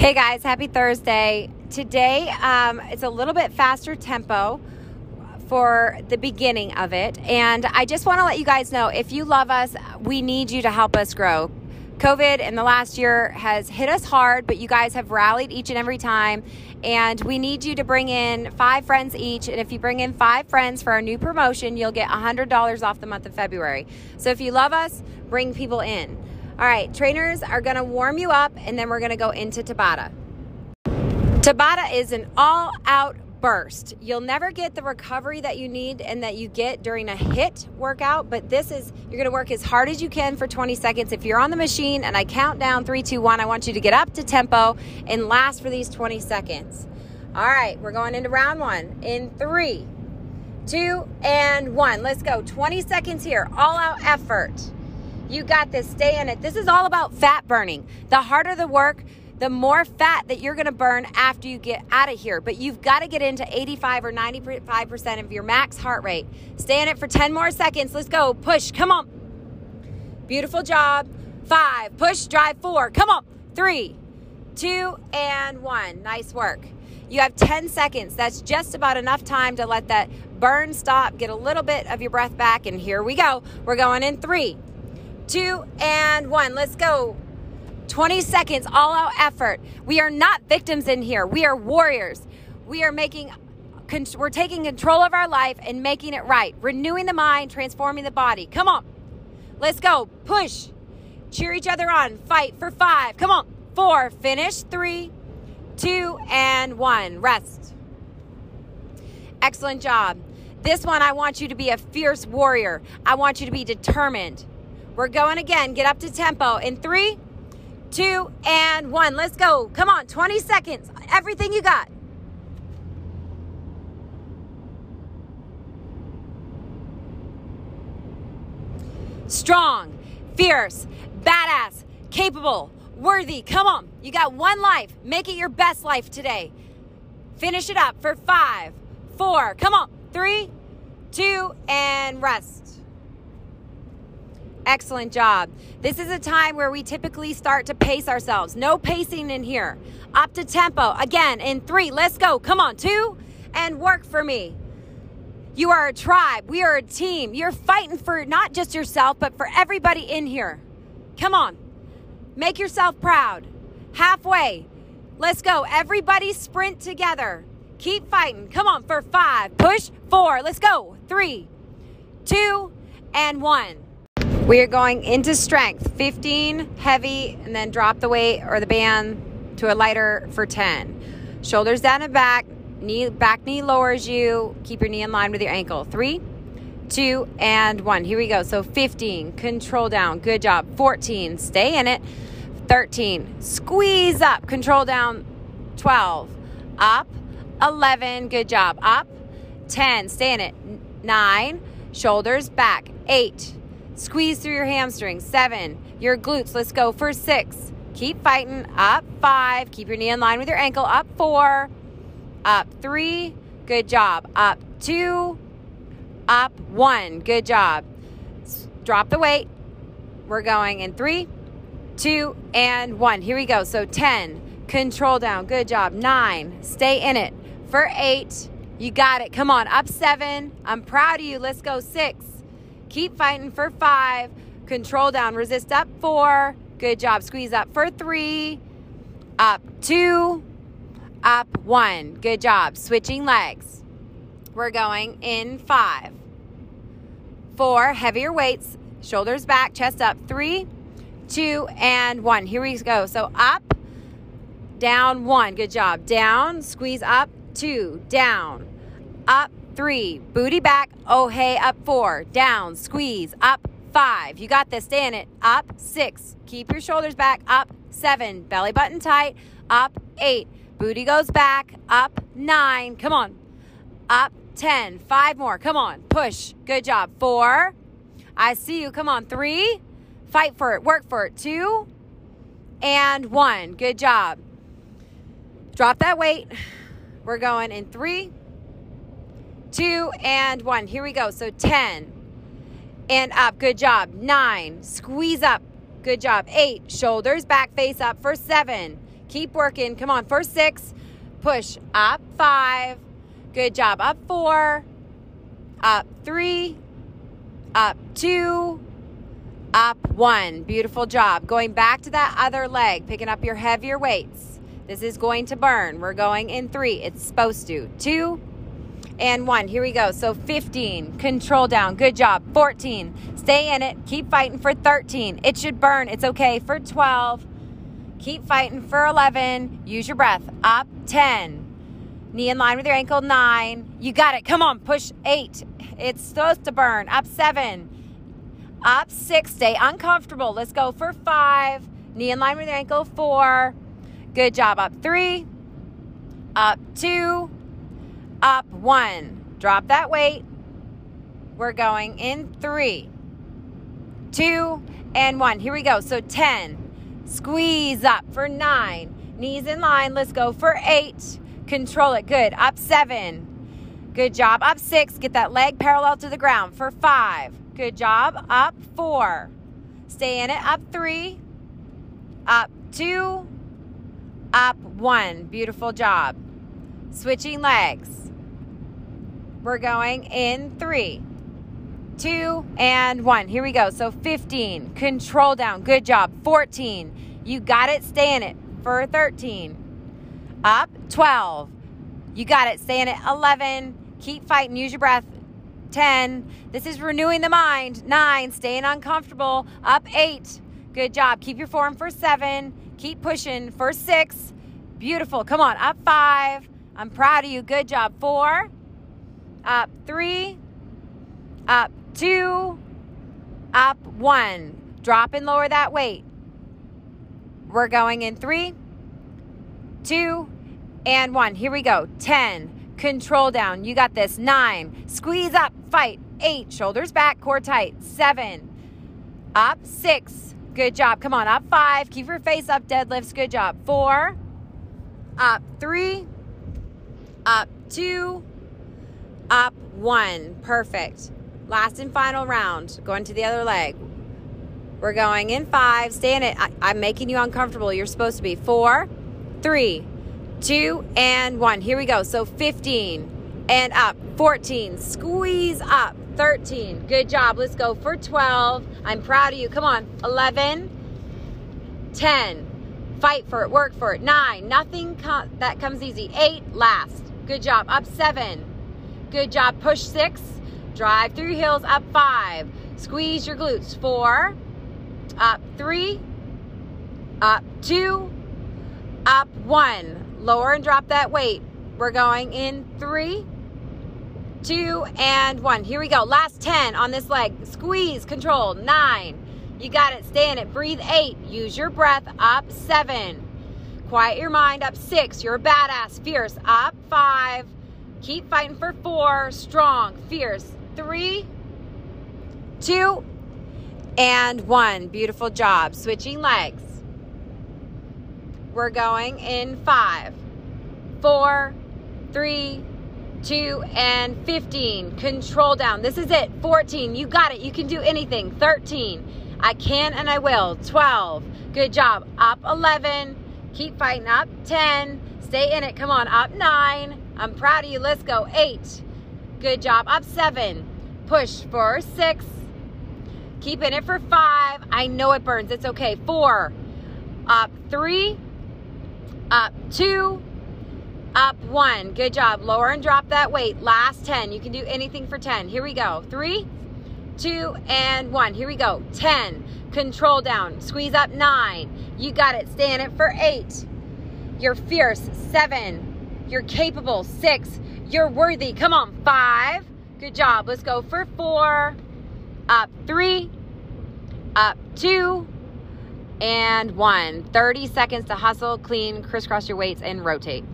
Hey guys, happy Thursday. Today um, it's a little bit faster tempo for the beginning of it. And I just want to let you guys know if you love us, we need you to help us grow. COVID in the last year has hit us hard, but you guys have rallied each and every time. And we need you to bring in five friends each. And if you bring in five friends for our new promotion, you'll get $100 off the month of February. So if you love us, bring people in. All right, trainers are gonna warm you up and then we're gonna go into Tabata. Tabata is an all out burst. You'll never get the recovery that you need and that you get during a HIIT workout, but this is, you're gonna work as hard as you can for 20 seconds. If you're on the machine and I count down three, two, one, I want you to get up to tempo and last for these 20 seconds. All right, we're going into round one in three, two, and one. Let's go. 20 seconds here, all out effort. You got this. Stay in it. This is all about fat burning. The harder the work, the more fat that you're going to burn after you get out of here. But you've got to get into 85 or 95% of your max heart rate. Stay in it for 10 more seconds. Let's go. Push. Come on. Beautiful job. Five. Push. Drive. Four. Come on. Three, two, and one. Nice work. You have 10 seconds. That's just about enough time to let that burn stop, get a little bit of your breath back. And here we go. We're going in three, two, and one. Let's go. 20 seconds, all out effort. We are not victims in here. We are warriors. We are making we're taking control of our life and making it right. Renewing the mind, transforming the body. Come on. Let's go. Push. Cheer each other on. Fight for 5. Come on. 4. Finish. 3 2 and 1. Rest. Excellent job. This one I want you to be a fierce warrior. I want you to be determined. We're going again. Get up to tempo in three, two, and one. Let's go. Come on, 20 seconds. Everything you got. Strong, fierce, badass, capable, worthy. Come on. You got one life. Make it your best life today. Finish it up for five, four, come on, three, two, and rest. Excellent job. This is a time where we typically start to pace ourselves. No pacing in here. Up to tempo. Again, in three. Let's go. Come on. Two, and work for me. You are a tribe. We are a team. You're fighting for not just yourself, but for everybody in here. Come on. Make yourself proud. Halfway. Let's go. Everybody sprint together. Keep fighting. Come on for five. Push. Four. Let's go. Three, two, and one. We are going into strength 15 heavy, and then drop the weight or the band to a lighter for 10. Shoulders down and back, knee back knee lowers you. Keep your knee in line with your ankle. Three, two, and one. Here we go. So 15, control down. Good job. 14, stay in it. 13, squeeze up, control down. 12, up. 11, good job. Up. 10, stay in it. 9, shoulders back. 8, Squeeze through your hamstrings. Seven, your glutes. Let's go for six. Keep fighting. Up five. Keep your knee in line with your ankle. Up four. Up three. Good job. Up two. Up one. Good job. Drop the weight. We're going in three, two, and one. Here we go. So 10. Control down. Good job. Nine. Stay in it. For eight. You got it. Come on. Up seven. I'm proud of you. Let's go. Six. Keep fighting for five. Control down. Resist up four. Good job. Squeeze up for three. Up two. Up one. Good job. Switching legs. We're going in five. Four. Heavier weights. Shoulders back. Chest up. Three, two, and one. Here we go. So up, down, one. Good job. Down. Squeeze up. Two. Down. Up three, booty back, oh hey, up four, down, squeeze, up five. You got this, stay in it, up six, keep your shoulders back, up seven, belly button tight, up eight, booty goes back, up nine, come on, up 10, five more, come on, push, good job, four, I see you, come on, three, fight for it, work for it, two, and one, good job. Drop that weight. We're going in three, two, and one. Here we go. So 10 and up. Good job. Nine. Squeeze up. Good job. Eight. Shoulders back, face up for seven. Keep working. Come on, for six. Push up five. Good job. Up four. Up three. Up two. Up one. Beautiful job. Going back to that other leg, picking up your heavier weights. This is going to burn. We're going in three. It's supposed to. Two and one. Here we go. So 15. Control down. Good job. 14. Stay in it. Keep fighting for 13. It should burn. It's okay for 12. Keep fighting for 11. Use your breath. Up 10. Knee in line with your ankle. 9. You got it. Come on. Push 8. It's supposed to burn. Up 7. Up 6. Stay uncomfortable. Let's go for 5. Knee in line with your ankle. 4. Good job. Up 3. Up 2. Up 1. Drop that weight. We're going in 3. 2 and 1. Here we go. So 10. Squeeze up for nine. Knees in line. Let's go for eight. Control it. Good. Up seven. Good job. Up six. Get that leg parallel to the ground for five. Good job. Up four. Stay in it. Up three. Up two. Up one. Beautiful job. Switching legs. We're going in three, two, and one. Here we go. So 15. Control down. Good job. 14. You got it. Stay in it for 13. Up 12. You got it. Stay in it. 11. Keep fighting. Use your breath. 10. This is renewing the mind. 9. Staying uncomfortable. Up 8. Good job. Keep your form for 7. Keep pushing for 6. Beautiful. Come on. Up 5. I'm proud of you. Good job. 4. Up 3. Up 2. Up 1. Drop and lower that weight. We're going in three, two, and one. Here we go. 10. Control down. You got this. Nine. Squeeze up. Fight. Eight. Shoulders back. Core tight. Seven. Up. Six. Good job. Come on. Up. Five. Keep your face up. Deadlifts. Good job. Four. Up. Three. Up. Two. Up. One. Perfect. Last and final round. Going to the other leg. We're going in five. Stay in it. I, am making you uncomfortable. You're supposed to be four, three, two, and one. Here we go. So 15 and up. 14. Squeeze up. 13. Good job. Let's go for 12. I'm proud of you. Come on. 11, 10. Fight for it. Work for it. 9. Nothing that comes easy. 8. Last. Good job. Up 7. Good job. Push 6. Drive through heels. Up 5. Squeeze your glutes. 4 up three, up two, up one. Lower and drop that weight. We're going in three, two, and one. Here we go. Last 10 on this leg. Squeeze, control, nine. You got it. Stay in it. Breathe eight. Use your breath. Up seven. Quiet your mind. Up six. You're a badass. Fierce. Up five. Keep fighting for four. Strong. Fierce. Three, two, and one. Beautiful job. Switching legs. We're going in five, four, three, two, and 15. Control down. This is it. 14. You got it. You can do anything. 13. I can and I will. 12. Good job. Up 11. Keep fighting. Up 10. Stay in it. Come on. Up 9. I'm proud of you. Let's go. 8. Good job. Up 7. Push for 6. Keeping it for five. I know it burns. It's okay. Four, up three, up two, up one. Good job. Lower and drop that weight. Last 10. You can do anything for 10. Here we go. Three, two, and one. Here we go. 10. Control down. Squeeze up nine. You got it. Stay in it for eight. You're fierce. Seven. You're capable. Six. You're worthy. Come on. Five. Good job. Let's go for four up three, up two, and one. 30 seconds to hustle, clean, crisscross your weights, and rotate.